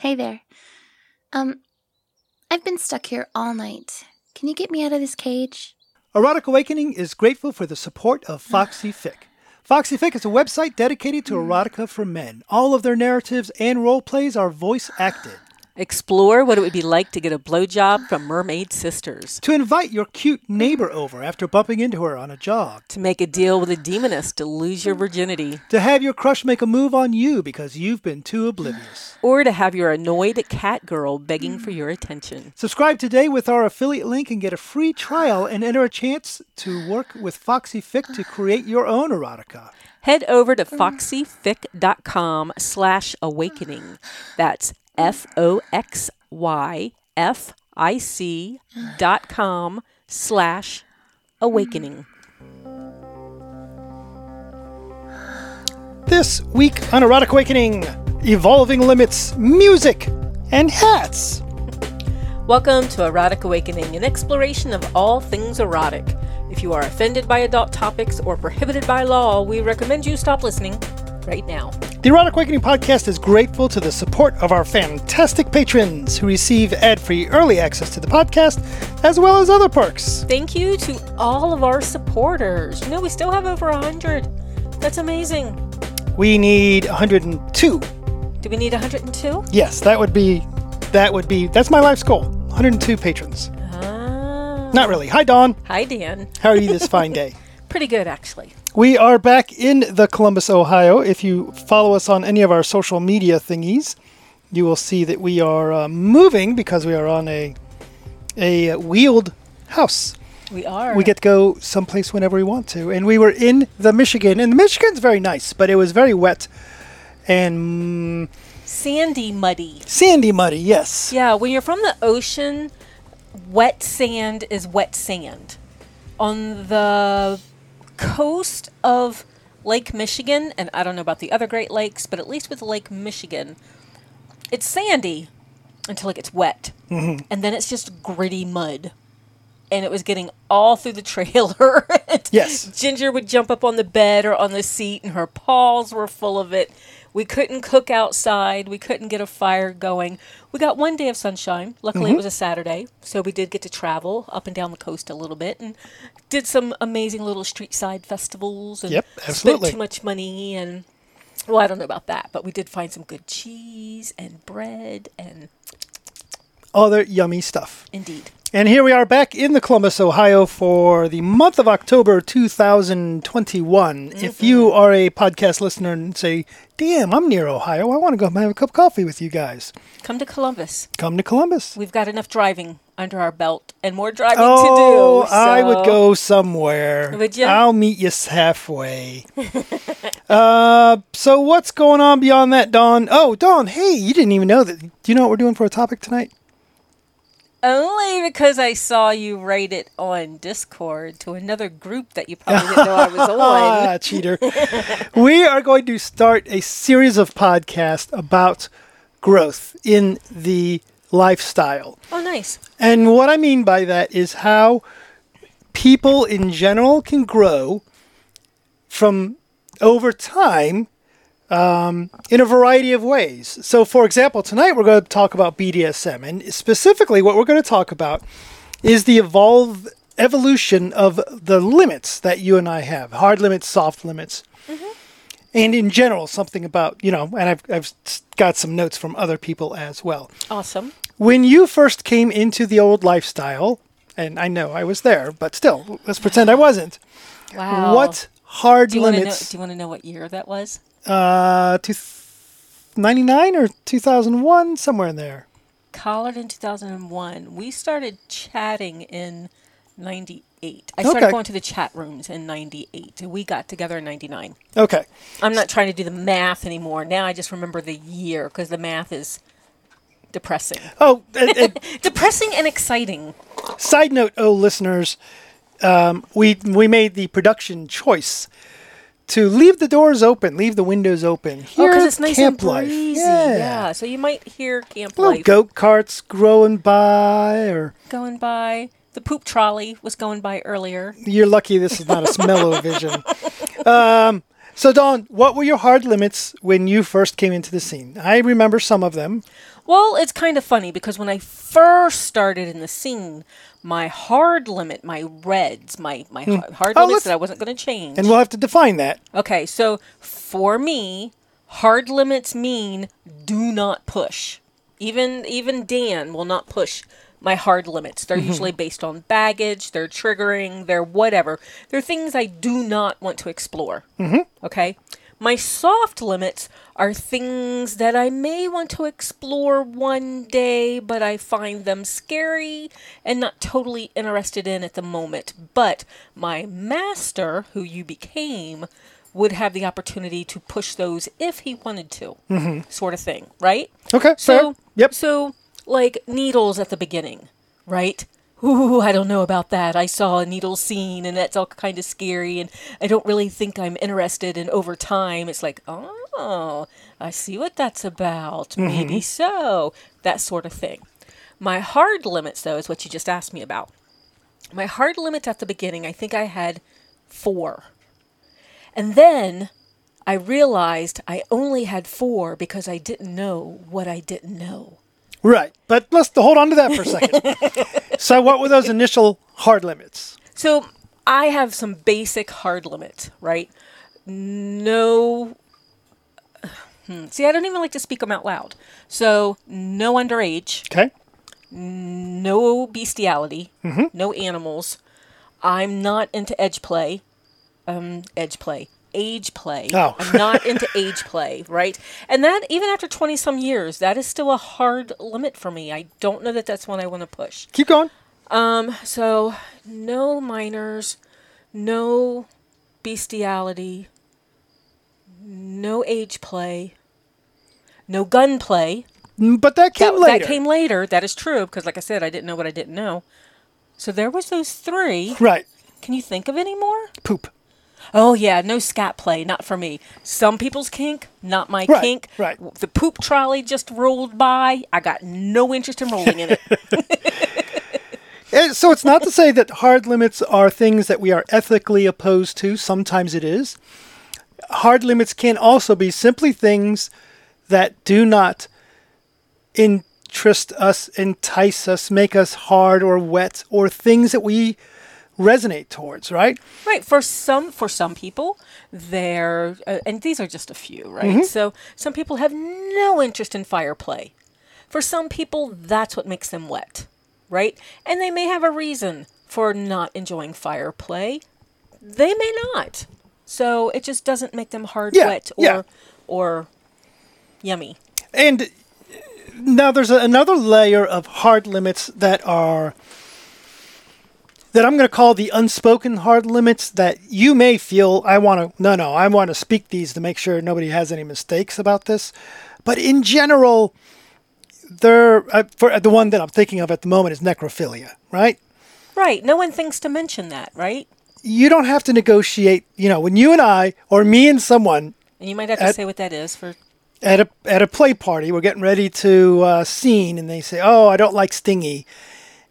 Hey there. Um, I've been stuck here all night. Can you get me out of this cage? Erotic Awakening is grateful for the support of Foxy Fic. Foxy Fic is a website dedicated to erotica for men. All of their narratives and role plays are voice acted. Explore what it would be like to get a blowjob from Mermaid Sisters. To invite your cute neighbor over after bumping into her on a jog. To make a deal with a demoness to lose your virginity. To have your crush make a move on you because you've been too oblivious. Or to have your annoyed cat girl begging for your attention. Subscribe today with our affiliate link and get a free trial and enter a chance to work with Foxy Fic to create your own erotica. Head over to foxyfic.com slash awakening. That's F O X Y F I C dot com slash awakening. This week on Erotic Awakening, evolving limits, music, and hats. Welcome to Erotic Awakening, an exploration of all things erotic. If you are offended by adult topics or prohibited by law, we recommend you stop listening right now. The Erotic Awakening podcast is grateful to the support of our fantastic patrons who receive ad free early access to the podcast as well as other perks. Thank you to all of our supporters. You know, we still have over 100. That's amazing. We need 102. Do we need 102? Yes, that would be, that would be, that's my life's goal 102 patrons. Ah. Not really. Hi, Dawn. Hi, Dan. How are you this fine day? Pretty good, actually. We are back in the Columbus, Ohio. If you follow us on any of our social media thingies, you will see that we are uh, moving because we are on a a wheeled house. We are. We get to go someplace whenever we want to, and we were in the Michigan, and the Michigan's very nice, but it was very wet and mm, sandy, muddy. sandy, muddy. Yes. Yeah, when you're from the ocean, wet sand is wet sand. On the coast of Lake Michigan, and I don't know about the other Great Lakes, but at least with Lake Michigan, it's sandy until it gets wet. Mm-hmm. And then it's just gritty mud. And it was getting all through the trailer. Yes. Ginger would jump up on the bed or on the seat, and her paws were full of it. We couldn't cook outside. We couldn't get a fire going. We got one day of sunshine. Luckily, Mm-hmm. it was a Saturday, so we did get to travel up and down the coast a little bit and did some amazing little street side festivals. And Yep, absolutely. Spent too much money and. Well, I don't know about that, but we did find some good cheese and bread and Other yummy stuff. indeed. And here we are back in the Columbus, Ohio for the month of October 2021. If you are a podcast listener and say, damn, I'm near Ohio, I want to go have a cup of coffee with you guys, Come to Columbus. come to Columbus. We've got enough driving under our belt and more driving Oh, to do. I would go somewhere. Would ya? I'll meet you halfway. uh, so what's going on beyond that, Dawn? Oh, Dawn, hey, you didn't even know that. Do you know what we're doing for a topic tonight? Only because I saw you write it on Discord to another group that you probably didn't know I was on. Ah, cheater. we are going to start a series of podcasts about growth in the lifestyle. Oh, nice. And what I mean by that is how people in general can grow from over time um, in a variety of ways. So, for example, tonight we're going to talk about BDSM, and specifically, what we're going to talk about is the evolve evolution of the limits that you and I have hard limits, soft limits. And in general, something about, you know, and I've, I've got some notes from other people as well. Awesome. When you first came into the old lifestyle, and I know I was there, but still, let's pretend I wasn't. Wow. What hard do to know? limits? Do you want to know what year that was? Uh, two, 99 or 2001, somewhere in there. Collared in 2001. We started chatting in 98. I started Okay. going to the chat rooms in 98. We got together in 99. Okay. I'm not trying to do the math anymore. Now I just remember the year because the math is depressing. Oh, and, and Depressing and exciting. side note, oh listeners, um, we we made the production choice to leave the doors open, leave the windows open. Oh, Hear because it's nice camp and life. Yeah. Yeah. So you might hear camp Little life goat carts growing by, or going by. The poop trolley was going by earlier. you're lucky this is not a smell-o-vision. Um, So, Dawn, what were your hard limits when you first came into the scene? I remember some of them. Well, it's kind of funny because when I first started in the scene, my hard limit, my reds, my my har- hard Oh, limits that I wasn't going to change. And we'll have to define that. Okay, so for me, hard limits mean do not push. Even even Dan will not push my hard limits. They're usually based on baggage, they're triggering, they're whatever. They're things I do not want to explore. Mm-hmm. Okay? My soft limits are things that I may want to explore one day, but I find them scary and not totally interested in at the moment. But my master, who you became, would have the opportunity to push those if he wanted to, mm-hmm. sort of thing, right? Okay, So, fair. Yep. So, like needles at the beginning, right? Ooh, I don't know about that. I saw a needle scene and that's all kind of scary, and I don't really think I'm interested. And over time, it's like, oh, I see what that's about. Mm-hmm. Maybe so. That sort of thing. My hard limits, though, is what you just asked me about. My hard limits at the beginning, I think I had four. And then I realized I only had four because I didn't know what I didn't know. Right. But let's hold on to that for a second. so, what were those initial hard limits? So I have some basic hard limits, right? No. Hmm. See, I don't even like to speak them out loud. So, no underage, Okay. no bestiality, no animals. I'm not into edge play. Um, edge play. Age play. Oh. I'm not into age play, right? And that, even after 20 some years, that is still a hard limit for me. I don't know that that's one I want to push. Keep going. Um, so, no minors, no bestiality, no age play, no gun play. Mm, But that came that, later. that came later. That is true because, like I said, I didn't know what I didn't know. So there was those three. Right. Can you think of any more? Poop. Oh yeah, no scat play, not for me. Some people's kink, not my Right, kink. right. The poop trolley just rolled by. I got no interest in rolling in it. Eh, So it's not to say that hard limits are things that we are ethically opposed to. Sometimes it is. Hard limits can also be simply things that do not interest us, entice us, make us hard or wet, or things that we resonate towards, right? Right. For some for some people, they're uh, and these are just a few, right? So some people have no interest in fire play. For some people, that's what makes them wet, right? And they may have a reason for not enjoying fire play. They may not. So it just doesn't make them hard Yeah, wet or yeah. or yummy. And now there's a, another layer of hard limits that are that I'm going to call the unspoken hard limits that you may feel I want to no no I want to speak these to make sure nobody has any mistakes about this but in general they're uh, for the one that I'm thinking of at the moment is necrophilia right Right. No one thinks to mention that, right? you don't have to negotiate you know when you and I or me and someone And you might have to At- say what that is for at a at a play party. We're getting ready to uh, scene, and they say, "Oh, I don't like stingy,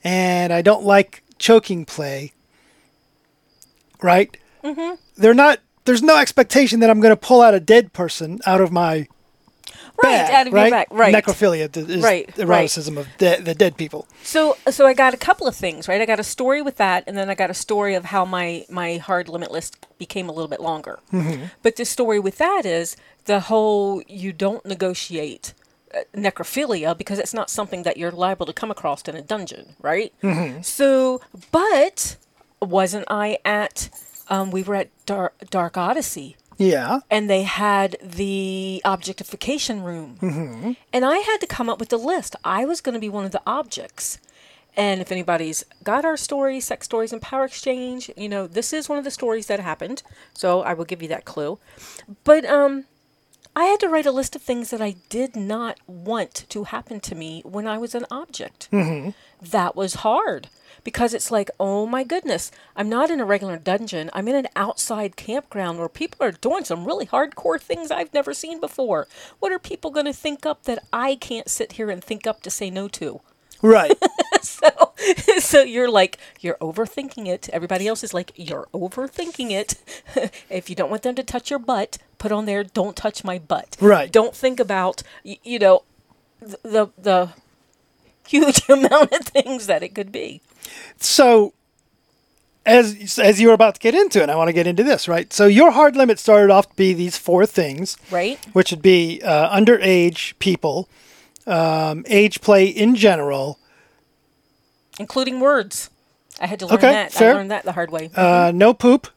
and I don't like choking play." Right? Mm-hmm. They're not. There's no expectation that I'm going to pull out a dead person out of my right bag, out of right? your back. Right. Necrophilia is Right, the right. eroticism of de- the dead people. So, so I got a couple of things, right? I got a story with that, and then I got a story of how my my hard limit list became a little bit longer. But the story with that is the whole you don't negotiate necrophilia because it's not something that you're liable to come across in a dungeon, right? So, but wasn't I at? Um, we were at Dark, Dark Odyssey Yeah. and they had the objectification room. And I had to come up with the list. I was going to be one of the objects. And if anybody's got our story, Sex Stories and Power Exchange, you know, this is one of the stories that happened. So I will give you that clue. But um I had to write a list of things that I did not want to happen to me when I was an object. Mm-hmm. That was hard because it's like, oh my goodness, I'm not in a regular dungeon. I'm in an outside campground where people are doing some really hardcore things I've never seen before. What are people going to think up that I can't sit here and think up to say no to? Right. so, so you're like you're overthinking it. Everybody else is like you're overthinking it. if you don't want them to touch your butt, put on there "Don't touch my butt." Right. Don't think about you know th- the the huge amount of things that it could be. So, as as you were about to get into it, I want to get into this, right? So your hard limit started off to be these four things, Right. which would be uh, underage people, um, age play in general, including words. I had to learn Okay, that. fair. I learned that the hard way. uh, no poop,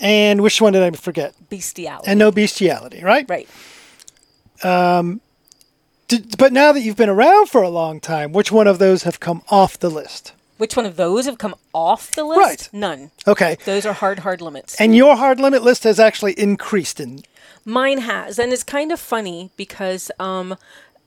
and which one did I forget? Bestiality. And no bestiality, right? right. Did, but now that you've been around for a long time, which one of those have come off the list? Which one of those have come off the list? Right. None. Okay. Those are hard, hard limits. And your hard limit list has actually increased in. Mine has, and it's kind of funny because um,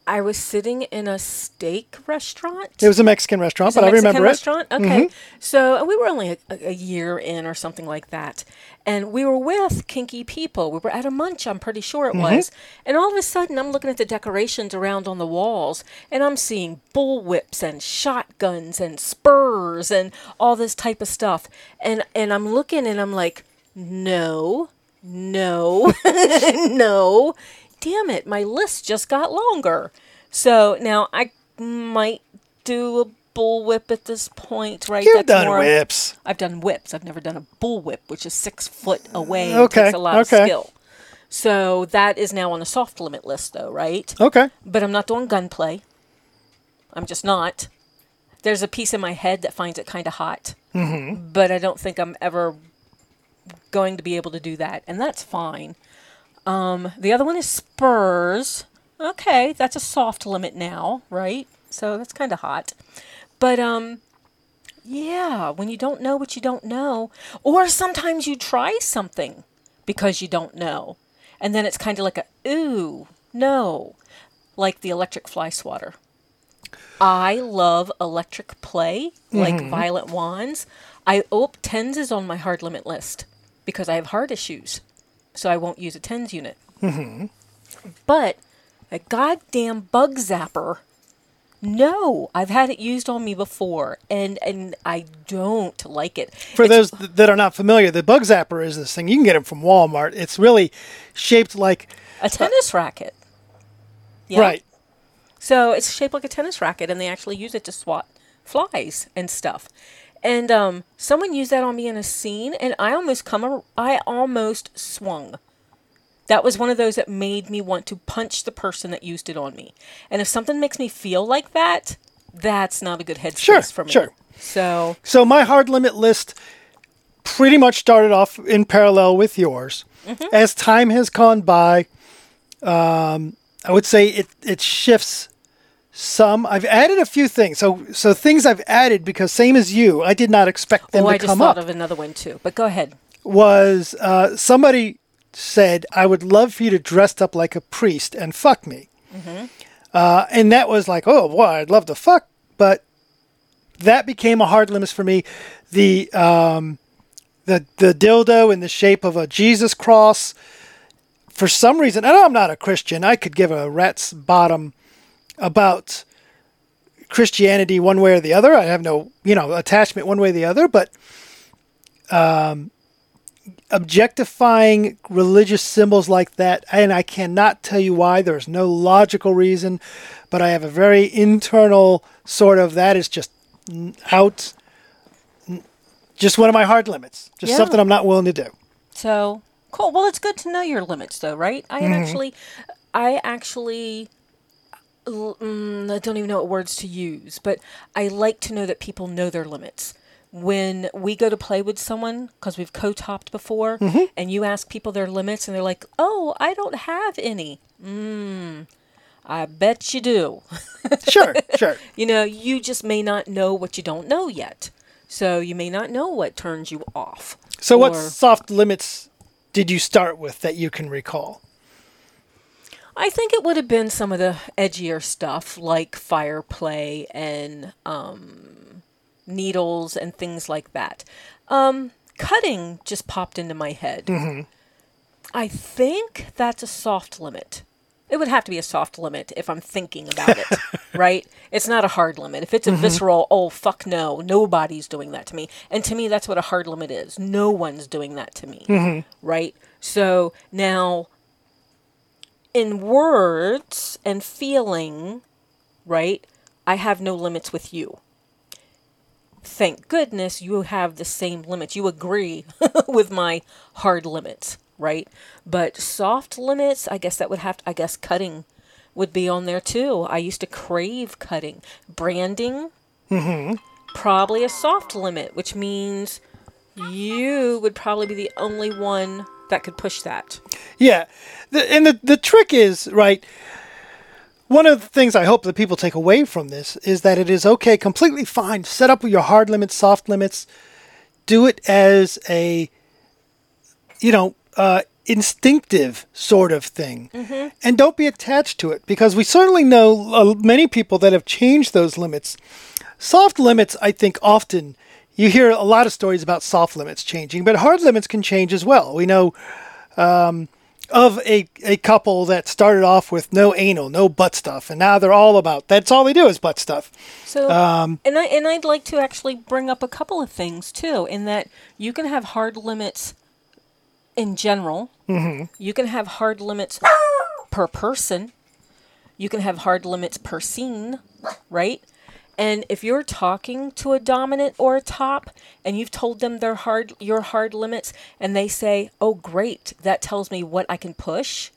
I was sitting in a steak restaurant. It was a Mexican restaurant, but I Mexican remember restaurant. Okay, mm-hmm. so uh, we were only a, a year in or something like that, and we were with kinky people. We were at a munch, I'm pretty sure it mm-hmm. was, and all of a sudden I'm looking at the decorations around on the walls, and I'm seeing bull whips and shotguns and spurs and all this type of stuff, and and I'm looking and I'm like, no, no, no, damn it, my list just got longer. So now I might do a bullwhip at this point, right? You've done more- whips. I've done whips. I've never done a bullwhip, which is six foot away. Okay, takes a lot okay. of skill. So that is now on the soft limit list, though, right? Okay. But I'm not doing gunplay. I'm just not. There's a piece in my head that finds it kind of hot, mm-hmm. but I don't think I'm ever going to be able to do that, and that's fine. Um, the other one is spurs. Okay, that's a soft limit now, right? So that's kind of hot. But um, yeah, when you don't know what you don't know, or sometimes you try something because you don't know, and then it's kind of like a ooh no, like the electric fly swatter. I love electric play, like violet wands. I oh TENS is on my hard limit list because I have heart issues, so I won't use a TENS unit. Mm-hmm. But a goddamn bug zapper. No, I've had it used on me before, and and I don't like it. For It's- those that are not familiar, the Bug Zapper is this thing. You can get them from Walmart. It's really shaped like. a tennis racket. Yeah. Right. So it's shaped like a tennis racket, and they actually use it to swat flies and stuff. And um, someone used that on me in a scene, and I almost come. I almost swung. That was one of those that made me want to punch the person that used it on me. And if something makes me feel like that, that's not a good headspace Sure, for me. sure. So So my hard limit list pretty much started off in parallel with yours. Mm-hmm. As time has gone by, um, I would say it it shifts some. I've added a few things. So so things I've added because same as you, I did not expect them oh, to I just come thought up. of another one too. But go ahead. was uh, somebody said, I would love for you to dress up like a priest and fuck me. Uh, and that was like, oh, boy, I'd love to fuck. But that became a hard limit for me. The, um, the, the dildo in the shape of a Jesus cross, for some reason, and I'm not a Christian, I could give a rat's bottom about Christianity one way or the other. I have no, you know, attachment one way or the other, but um, objectifying religious symbols like that, and I cannot tell you why. There's no logical reason, but I have a very internal sort of that is just out, just one of my hard limits, just Yeah. something I'm not willing to do. So cool. Well, it's good to know your limits, though, right? I Mm-hmm. actually, I actually, mm, I don't even know what words to use, but I like to know that people know their limits. When we go to play with someone, because we've co-topped before, Mm-hmm. and you ask people their limits, and they're like, "Oh, I don't have any." Mm, I bet you do. Sure, sure. You know, you just may not know what you don't know yet. So you may not know what turns you off. So, what soft limits did you start with that you can recall? I think it would have been some of the edgier stuff like fire play and um, needles and things like that. Um, cutting just popped into my head. I think that's a soft limit. it would have to be a soft limit if I'm thinking about it, right? It's not a hard limit. If it's a visceral, oh fuck no, nobody's doing that to me. And to me, that's what a hard limit is. No one's doing that to me, right? So now, in words and feeling, right? I have no limits with you. Thank goodness you have the same limits. You agree with my hard limits, right? But soft limits, I guess that would have to, I guess cutting would be on there too. I used to crave cutting. Branding, mm-hmm. probably a soft limit, which means you would probably be the only one that could push that. Yeah, the, and the the trick is right. One of the things I hope that people take away from this is that it is okay, completely fine. Set up with your hard limits, soft limits. Do it as a, you know, uh, instinctive sort of thing, and don't be attached to it because we certainly know uh, many people that have changed those limits. Soft limits, I think, often you hear a lot of stories about soft limits changing, but hard limits can change as well. We know um, of a, a couple that started off with no anal, no butt stuff, and now they're all about that's all they do is butt stuff. So, and I and I'd like to actually bring up a couple of things too. In that you can have hard limits in general. Mm-hmm. You can have hard limits per person. You can have hard limits per scene, right? And if you're talking to a dominant or a top, and you've told them their hard your hard limits, and they say, "Oh, great, that tells me what I can push,"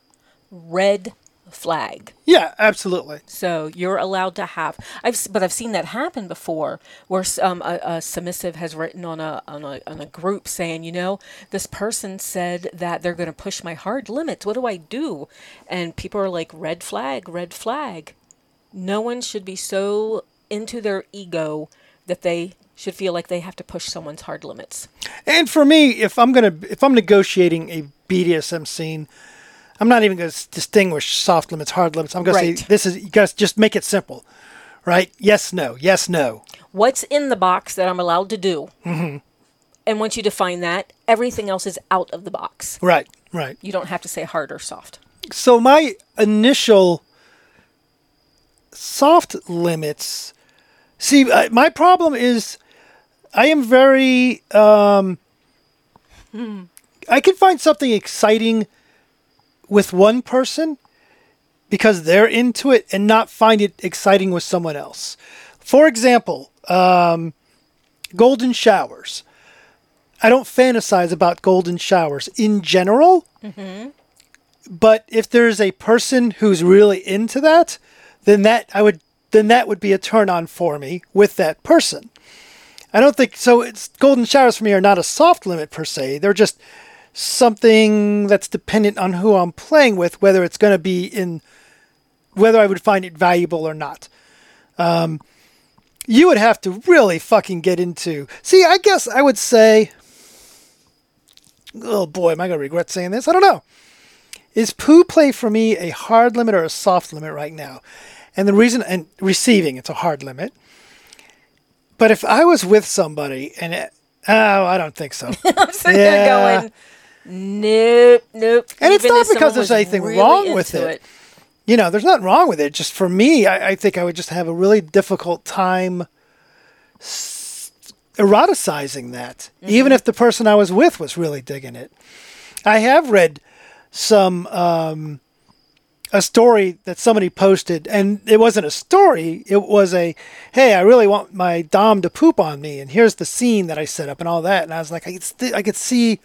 red flag. Yeah, absolutely. So you're allowed to have. I've but I've seen that happen before, where um, a, a submissive has written on a, on a on a group saying, you know, this person said that they're going to push my hard limits. What do I do? And people are like, red flag, red flag. No one should be so into their ego that they should feel like they have to push someone's hard limits. And for me, if I'm gonna if I'm negotiating a BDSM scene, I'm not even gonna distinguish soft limits, hard limits. I'm gonna Right. say this is you guys just make it simple, right? Yes, no, yes, no. What's in the box that I'm allowed to do? Mm-hmm. And once you define that, everything else is out of the box. Right, right. You don't have to say hard or soft. so my initial soft limits see uh, my problem is i am very um i can find something exciting with one person because they're into it and not find it exciting with someone else. For example um golden showers. I don't fantasize about golden showers in general but if there's a person who's really into that, then that I would then that would be a turn on for me with that person. I don't think so. It's golden showers for me are not a soft limit per se. They're just something that's dependent on who I'm playing with, whether it's going to be in whether I would find it valuable or not. Um, you would have to really fucking get into. See, I guess I would say. Oh boy, am I going to regret saying this? I don't know. Is poo play for me a hard limit or a soft limit right now? And the reason, and receiving, it's a hard limit. But if I was with somebody and it, oh, I don't think so. I'm sitting Yeah. there going, nope, nope. And it's not because there's anything really wrong with into it. you know, there's nothing wrong with it. Just for me, I, I think I would just have a really difficult time s- eroticizing that, even if the person I was with was really digging it. I have read some um, a story that somebody posted, and it wasn't a story. It was a, hey, I really want my dom to poop on me, and here's the scene that I set up and all that. And I was like, I could, st- I could see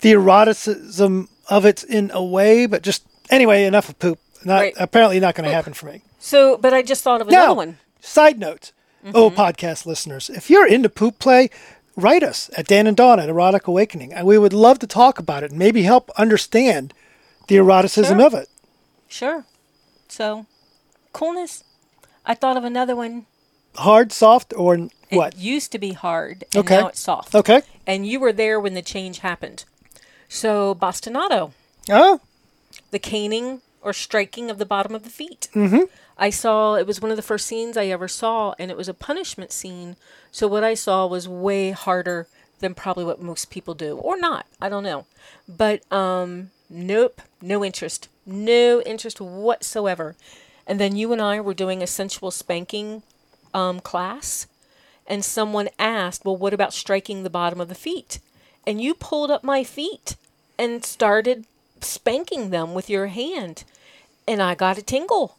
the eroticism of it in a way, but just anyway, enough of poop. Not Right. apparently not going to happen for me. So, but I just thought of another Now, one. side note, mm-hmm. oh podcast listeners, if you're into poop play, write us at Dan and Dawn at Erotic Awakening, and we would love to talk about it and maybe help understand the eroticism Sure. of it. Sure. So, coolness. I thought of another one. Hard, soft, or n- It what? used to be hard, and Okay. now it's soft. Okay. And you were there when the change happened. So, bastinado, Oh, the caning or striking of the bottom of the feet. Mm-hmm. I saw it was one of the first scenes I ever saw, and it was a punishment scene. So what I saw was way harder than probably what most people do, or not. I don't know. But um, nope, no interest, no interest whatsoever. And then you and I were doing a sensual spanking um, class, and someone asked, "Well, what about striking the bottom of the feet?" And you pulled up my feet and started spanking them with your hand, and I got a tingle,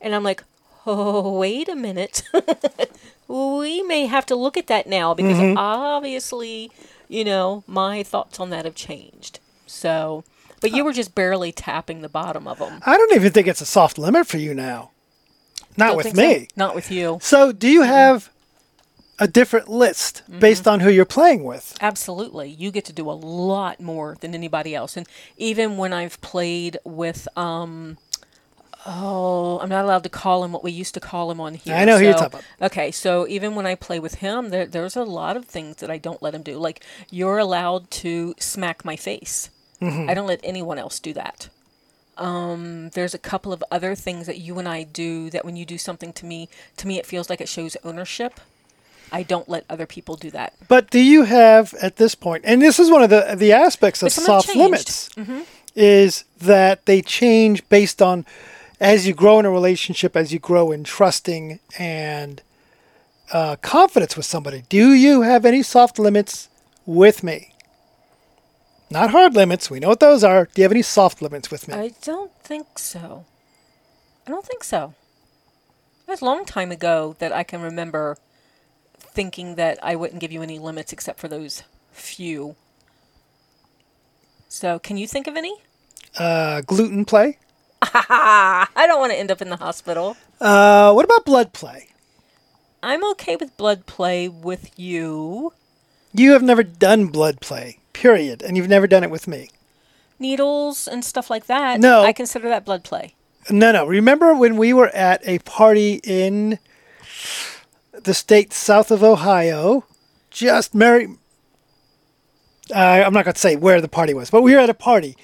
and I'm like, "Oh, wait a minute." we may have to look at that now because mm-hmm. obviously, you know, my thoughts on that have changed. So, but you were just barely tapping the bottom of them. I don't even think it's a soft limit for you now. Not with me. Not with you. So, do you mm-hmm. have a different list mm-hmm. based on who you're playing with? Absolutely. You get to do a lot more than anybody else. And even when I've played with um oh, I'm not allowed to call him what we used to call him on here. I know who you're talking about. Okay, so even when I play with him, there, there's a lot of things that I don't let him do. Like you're allowed to smack my face. Mm-hmm. I don't let anyone else do that. Um, there's a couple of other things that you and I do that when you do something to me, to me it feels like it shows ownership. I don't let other people do that. But do you have at this point, and this is one of the the aspects of But some have soft changed. Mm-hmm. limits, is that they change based on as you grow in a relationship, as you grow in trusting and uh, confidence with somebody. Do you have any soft limits with me? Not hard limits. We know what those are. Do you have any soft limits with me? I don't think so. I don't think so. It was a long time ago that I can remember thinking that I wouldn't give you any limits except for those few. So, can you think of any? Uh, gluten play. I don't want to end up in the hospital. Uh, what about blood play? I'm okay with blood play with you. You have never done blood play, period, and you've never done it with me. Needles and stuff like that. No. I consider that blood play. No, no. Remember when we were at a party in the state south of Ohio? Just Mary. Uh, I'm not going to say where the party was, but we were at a party,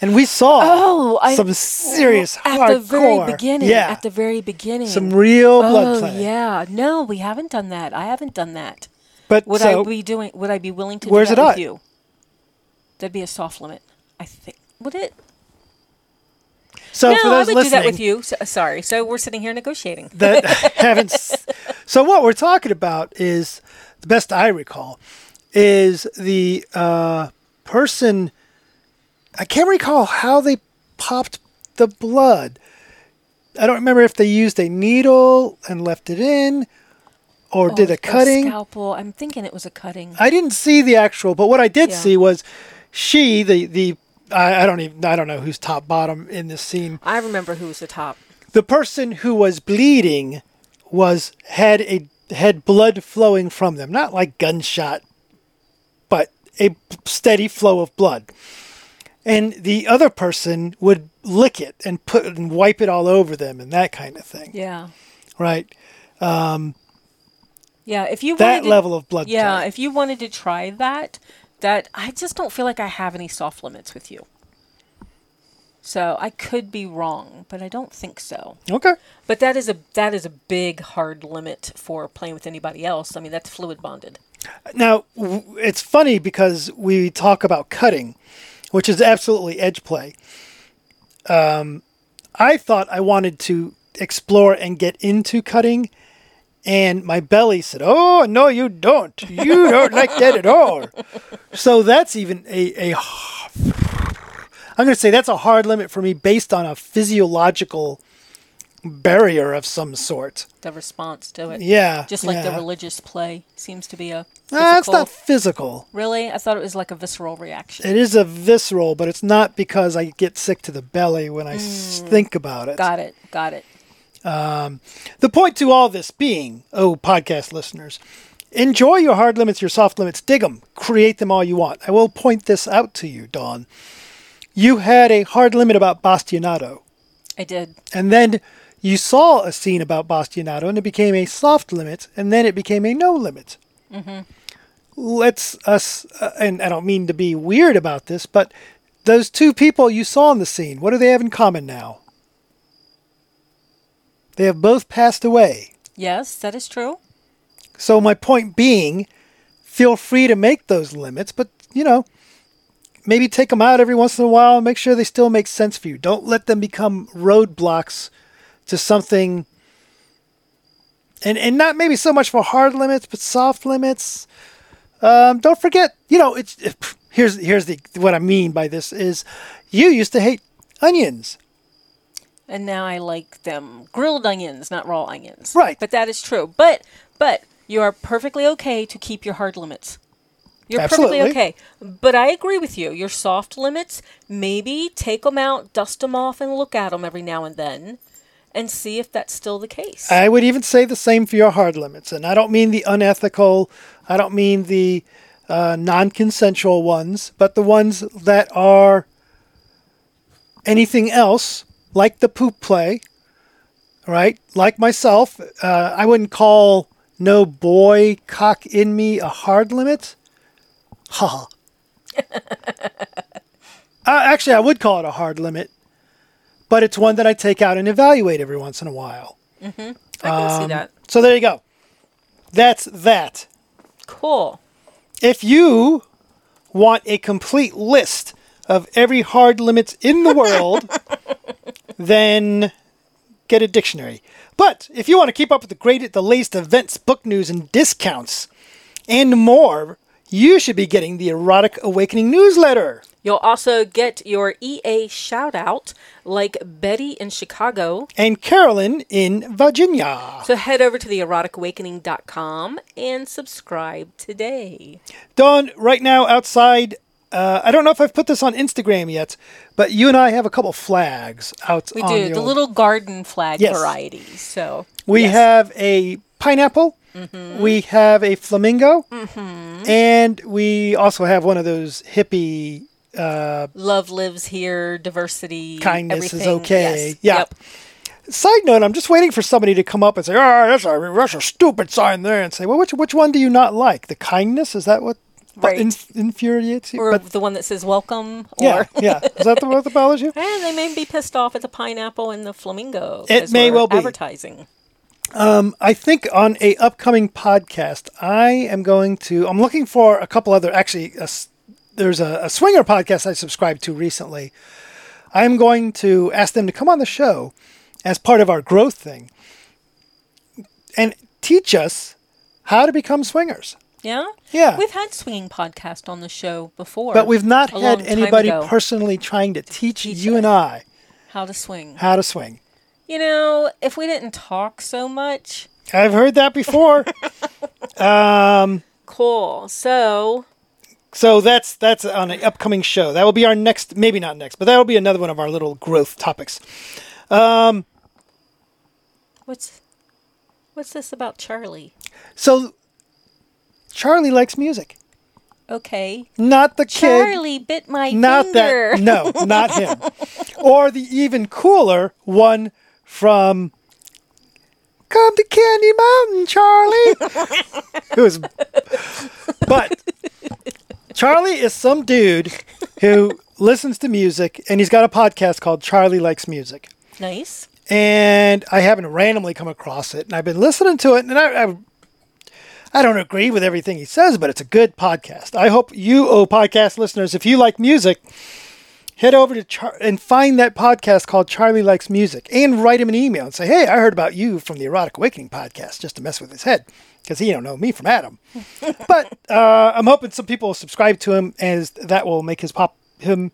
and we saw Oh, I some serious at hardcore. the very beginning. Yeah, At the very beginning. some real blood oh, play. yeah. No, we haven't done that. I haven't done that. But Would so I be doing? Would I be willing to Where's do it that with at? you? That'd be a soft limit. I think. Would it? so no, for I would do that with you. So, sorry. So we're sitting here negotiating. that haven't. So what we're talking about is the best I recall is the uh, person. I can't recall how they popped the blood. I don't remember if they used a needle and left it in, or oh, did Oh, a cutting. scalpel. I'm thinking it was a cutting. I didn't see the actual, but what I did Yeah. see was she, the the. I, I don't even. I don't know who's top bottom in this scene. I remember who was the top. the person who was bleeding was had a had blood flowing from them not like gunshot but a steady flow of blood and the other person would lick it and put and wipe it all over them and that kind of thing Yeah. right um, Yeah. If you that wanted to- level of blood Yeah. play. If you wanted to try that, that I just don't feel like I have any soft limits with you. So I could be wrong, but I don't think so. okay But that is a that is a big hard limit for playing with anybody else. I mean, that's fluid bonded. now w- it's funny because we talk about cutting which is absolutely edge play. Um, i thought i wanted to explore and get into cutting and my belly said oh no you don't. You don't like that at all. So that's even a, a i'm going to say that's a hard limit for me based on a physiological barrier of some sort The response to it. yeah Just like the religious play seems to be a Ah, it's physical- not physical Really? I thought it was like a visceral reaction. It is a visceral, but it's not because I get sick to the belly when I s- think about it. Mm. Got it. Got it. The point to all this being, oh, podcast listeners, enjoy your hard limits, your soft limits, dig them, create them all you want. I will point this out to you, Dawn. You had a hard limit about Bastinado. I did. and then you saw a scene about Bastinado, and it became a soft limit, and then it became a no limit. Let's us, uh, and I don't mean to be weird about this, but those two people you saw in the scene, what do they have in common now? They have both passed away. Yes, that is true. So my point being, feel free to make those limits, but you know, maybe take them out every once in a while and make sure they still make sense for you. Don't let them become roadblocks to something. And and not maybe so much for hard limits, but soft limits. Um, don't forget, you know, it's it, here's here's the what I mean by this is you used to hate onions. and now I like them grilled onions, not raw onions. Right. But that is true. But but you are perfectly okay to keep your hard limits. You're Absolutely. perfectly okay. But I agree with you. Your soft limits, maybe take them out, dust them off, and look at them every now and then, and see if that's still the case. I would even say the same for your hard limits. And I don't mean the unethical, I don't mean the uh, non consensual ones, but the ones that are anything else, like the poop play, right? Like myself, uh, I wouldn't call no boy cock in me a hard limit. Ha. uh, actually, I would call it a hard limit, but it's one that I take out and evaluate every once in a while. I can see um, that. So there you go. That's that. Cool. If you want a complete list of every hard limits in the world, then get a dictionary. But if you want to keep up with the great, the latest events, book news, and discounts, and more, you should be getting the Erotic Awakening newsletter. You'll also get your EA shout out like Betty in Chicago. And Carolyn in Virginia. So head over to the eroticawakening.com and subscribe today. Dawn, right now outside, uh, I don't know if I've put this on Instagram yet, but you and I have a couple flags out We do on the, old- little garden flag Yes. variety. So We yes. have a pineapple. Mm-hmm. We have a flamingo, and we also have one of those hippie. Uh, love lives here, diversity, Kindness is okay. Yes. Yeah. Yep. side note: I'm just waiting for somebody to come up and say, "Oh, that's a that's a stupid sign there," and say, "Well, which which one do you not like? The kindness is that what Right. in, infuriates you?" Or But- the one that says welcome. yeah, Or yeah, is that the what that bothers you? and they may be pissed off at the pineapple and the flamingo. It may well be. advertising. I think on a upcoming podcast, I am going to. I'm looking for a couple other. Actually, a there's a, a swinger podcast I subscribed to recently. I'm going to ask them to come on the show as part of our growth thing and teach us how to become swingers. Yeah. Yeah. We've had swinging podcast on the show before, But we've not had anybody ago. personally trying to teach, Teach you and I how to swing. how to swing. You know, if we didn't talk so much, I've heard that before. um, cool. So So that's that's on an upcoming show. That will be our next, maybe not next, but that will be another one of our little growth topics. Um, what's what's this about Charlie? So Charlie likes music, Okay. not the kid, Charlie bit my not finger. that. No, not him. or the even cooler one from "Come to Candy Mountain, Charlie." it was, but Charlie is some dude who listens to music, and he's got a podcast called Charlie Likes Music. Nice. and I happen to randomly come across it, and I've been listening to it, and I, I, I don't agree with everything he says, but it's a good podcast. I hope you, oh podcast listeners, if you like music, head over to Char- and find that podcast called Charlie Likes Music, and write him an email and say, "Hey, I heard about you from the Erotic Awakening podcast," just to mess with his head because he don't know me from Adam. but uh, I'm hoping some people will subscribe to him, as that will make his pop him.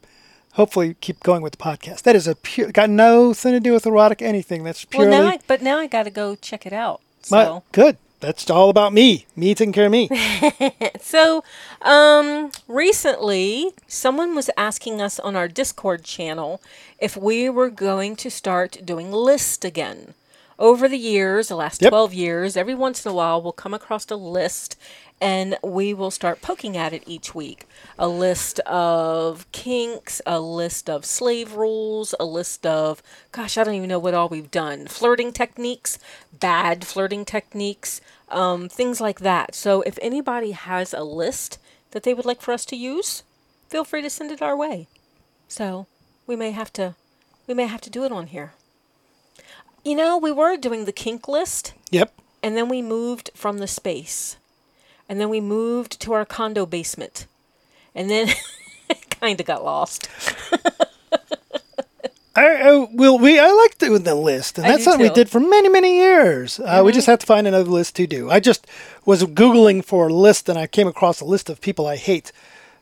Hopefully, keep going with the podcast. That is a pure, got nothing to do with erotic anything. That's purely Well, now I, but now I got to go check it out. my- good. That's all about me. Me taking care of me. so um, recently, someone was asking us on our Discord channel if we were going to start doing list again. Over the years, the last Yep. 12 years, every once in a while, we'll come across a list and we will start poking at it each week. A list of kinks, a list of slave rules, a list of, gosh, I don't even know what all we've done. Flirting techniques, bad flirting techniques, um, things like that. So if anybody has a list that they would like for us to use, feel free to send it our way. So we may have to, we may have to do it on here. You know, we were doing the kink list Yep. and then we moved from the space. and then we moved to our condo basement, and then kind of got lost. I, I will we I like doing the list, and I that's something we too. Mm-hmm. did for many many years. Uh, We just have to find another list to do. I just was googling for a list, and I came across a list of people I hate.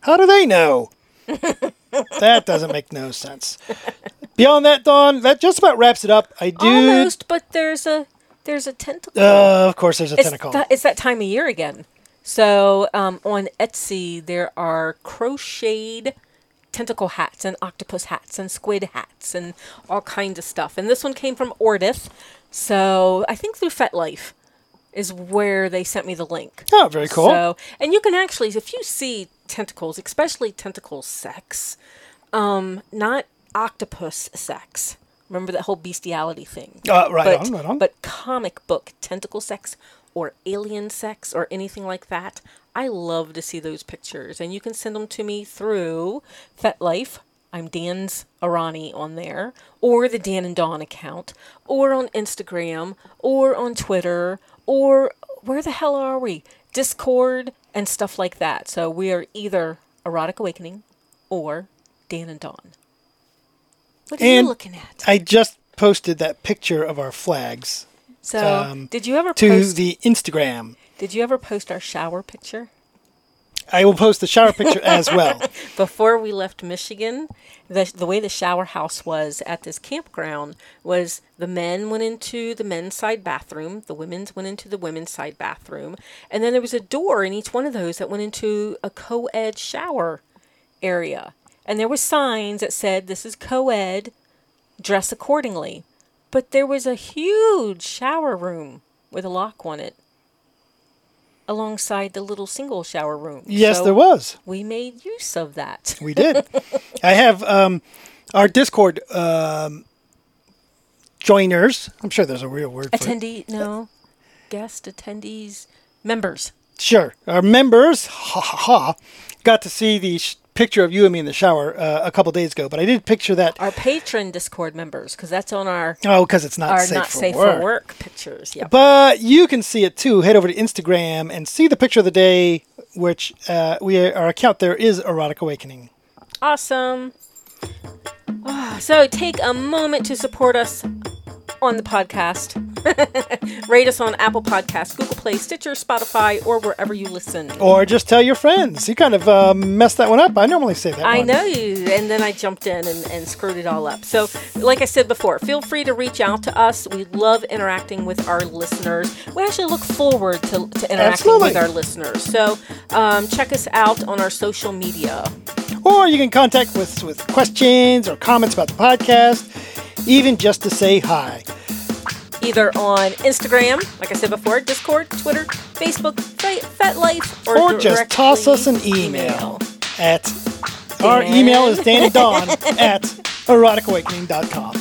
How do they know? That doesn't make no sense. Beyond that, Dawn, that just about wraps it up. I do. Almost, but there's a there's a tentacle. Uh, of course, there's a it's, tentacle. that, it's that time of year again. So um, on Etsy, there are crocheted tentacle hats and octopus hats and squid hats and all kinds of stuff. And this one came from Ordith. So I think through FetLife is where they sent me the link. oh, very cool. So, and you can actually, if you see tentacles, especially tentacle sex, um, not octopus sex. Remember that whole bestiality thing. Uh, right but, on, right on. But comic book tentacle sex or alien sex or anything like that, I love to see those pictures. And you can send them to me through FetLife. I'm Dan's Arani on there, or the Dan and Dawn account, or on Instagram, or on Twitter, or where the hell are we? Discord and stuff like that. So we are either Erotic Awakening or Dan and Dawn. What are And you looking at? I just posted that picture of our flags So, um, did you ever post to post? the Instagram. did you ever post our shower picture I will post the shower picture as well. before we left Michigan? The the way the shower house was at this campground was the men went into the men's side bathroom, the women's went into the women's side bathroom, and then there was a door in each one of those that went into a co-ed shower area, and there were signs that said this is co-ed, dress accordingly. But there was a huge shower room with a lock on it alongside the little single shower room. Yes, So there was. We made use of that. We did. I have um, our Discord um, joiners. I'm sure there's a real word for. Attendee, no, guest attendees, members. Sure. Our members, ha ha ha, got to see the sh- picture of you and me in the shower uh, a couple days ago, but I did picture that. Our patron Discord members, because that's on our Oh, because it's not our safe, not for, safe work. for work pictures. Yep. But you can see it too. Head over to Instagram and see the picture of the day, which uh, we our account there is Erotic Awakening. Awesome. Ah, So take a moment to support us on the podcast. Rate us on Apple Podcasts, Google Play, Stitcher, Spotify, or wherever you listen. Or just tell your friends. You kind of uh, messed that one up. I normally say that. I one. know you, and then I jumped in and, and screwed it all up. So, like I said before, feel free to reach out to us. We love interacting with our listeners. We actually look forward to, to interacting Absolutely. with our listeners. So, um, check us out on our social media. Or you can contact us with questions or comments about the podcast, even just to say hi. Either on Instagram, like I said before, Discord, Twitter, Facebook, FetLife, or, Or just toss us an directly email at our email is Dan and Dawn at eroticawakening.com.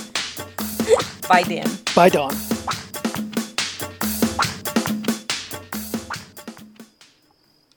Bye, Dan. Bye, Dawn.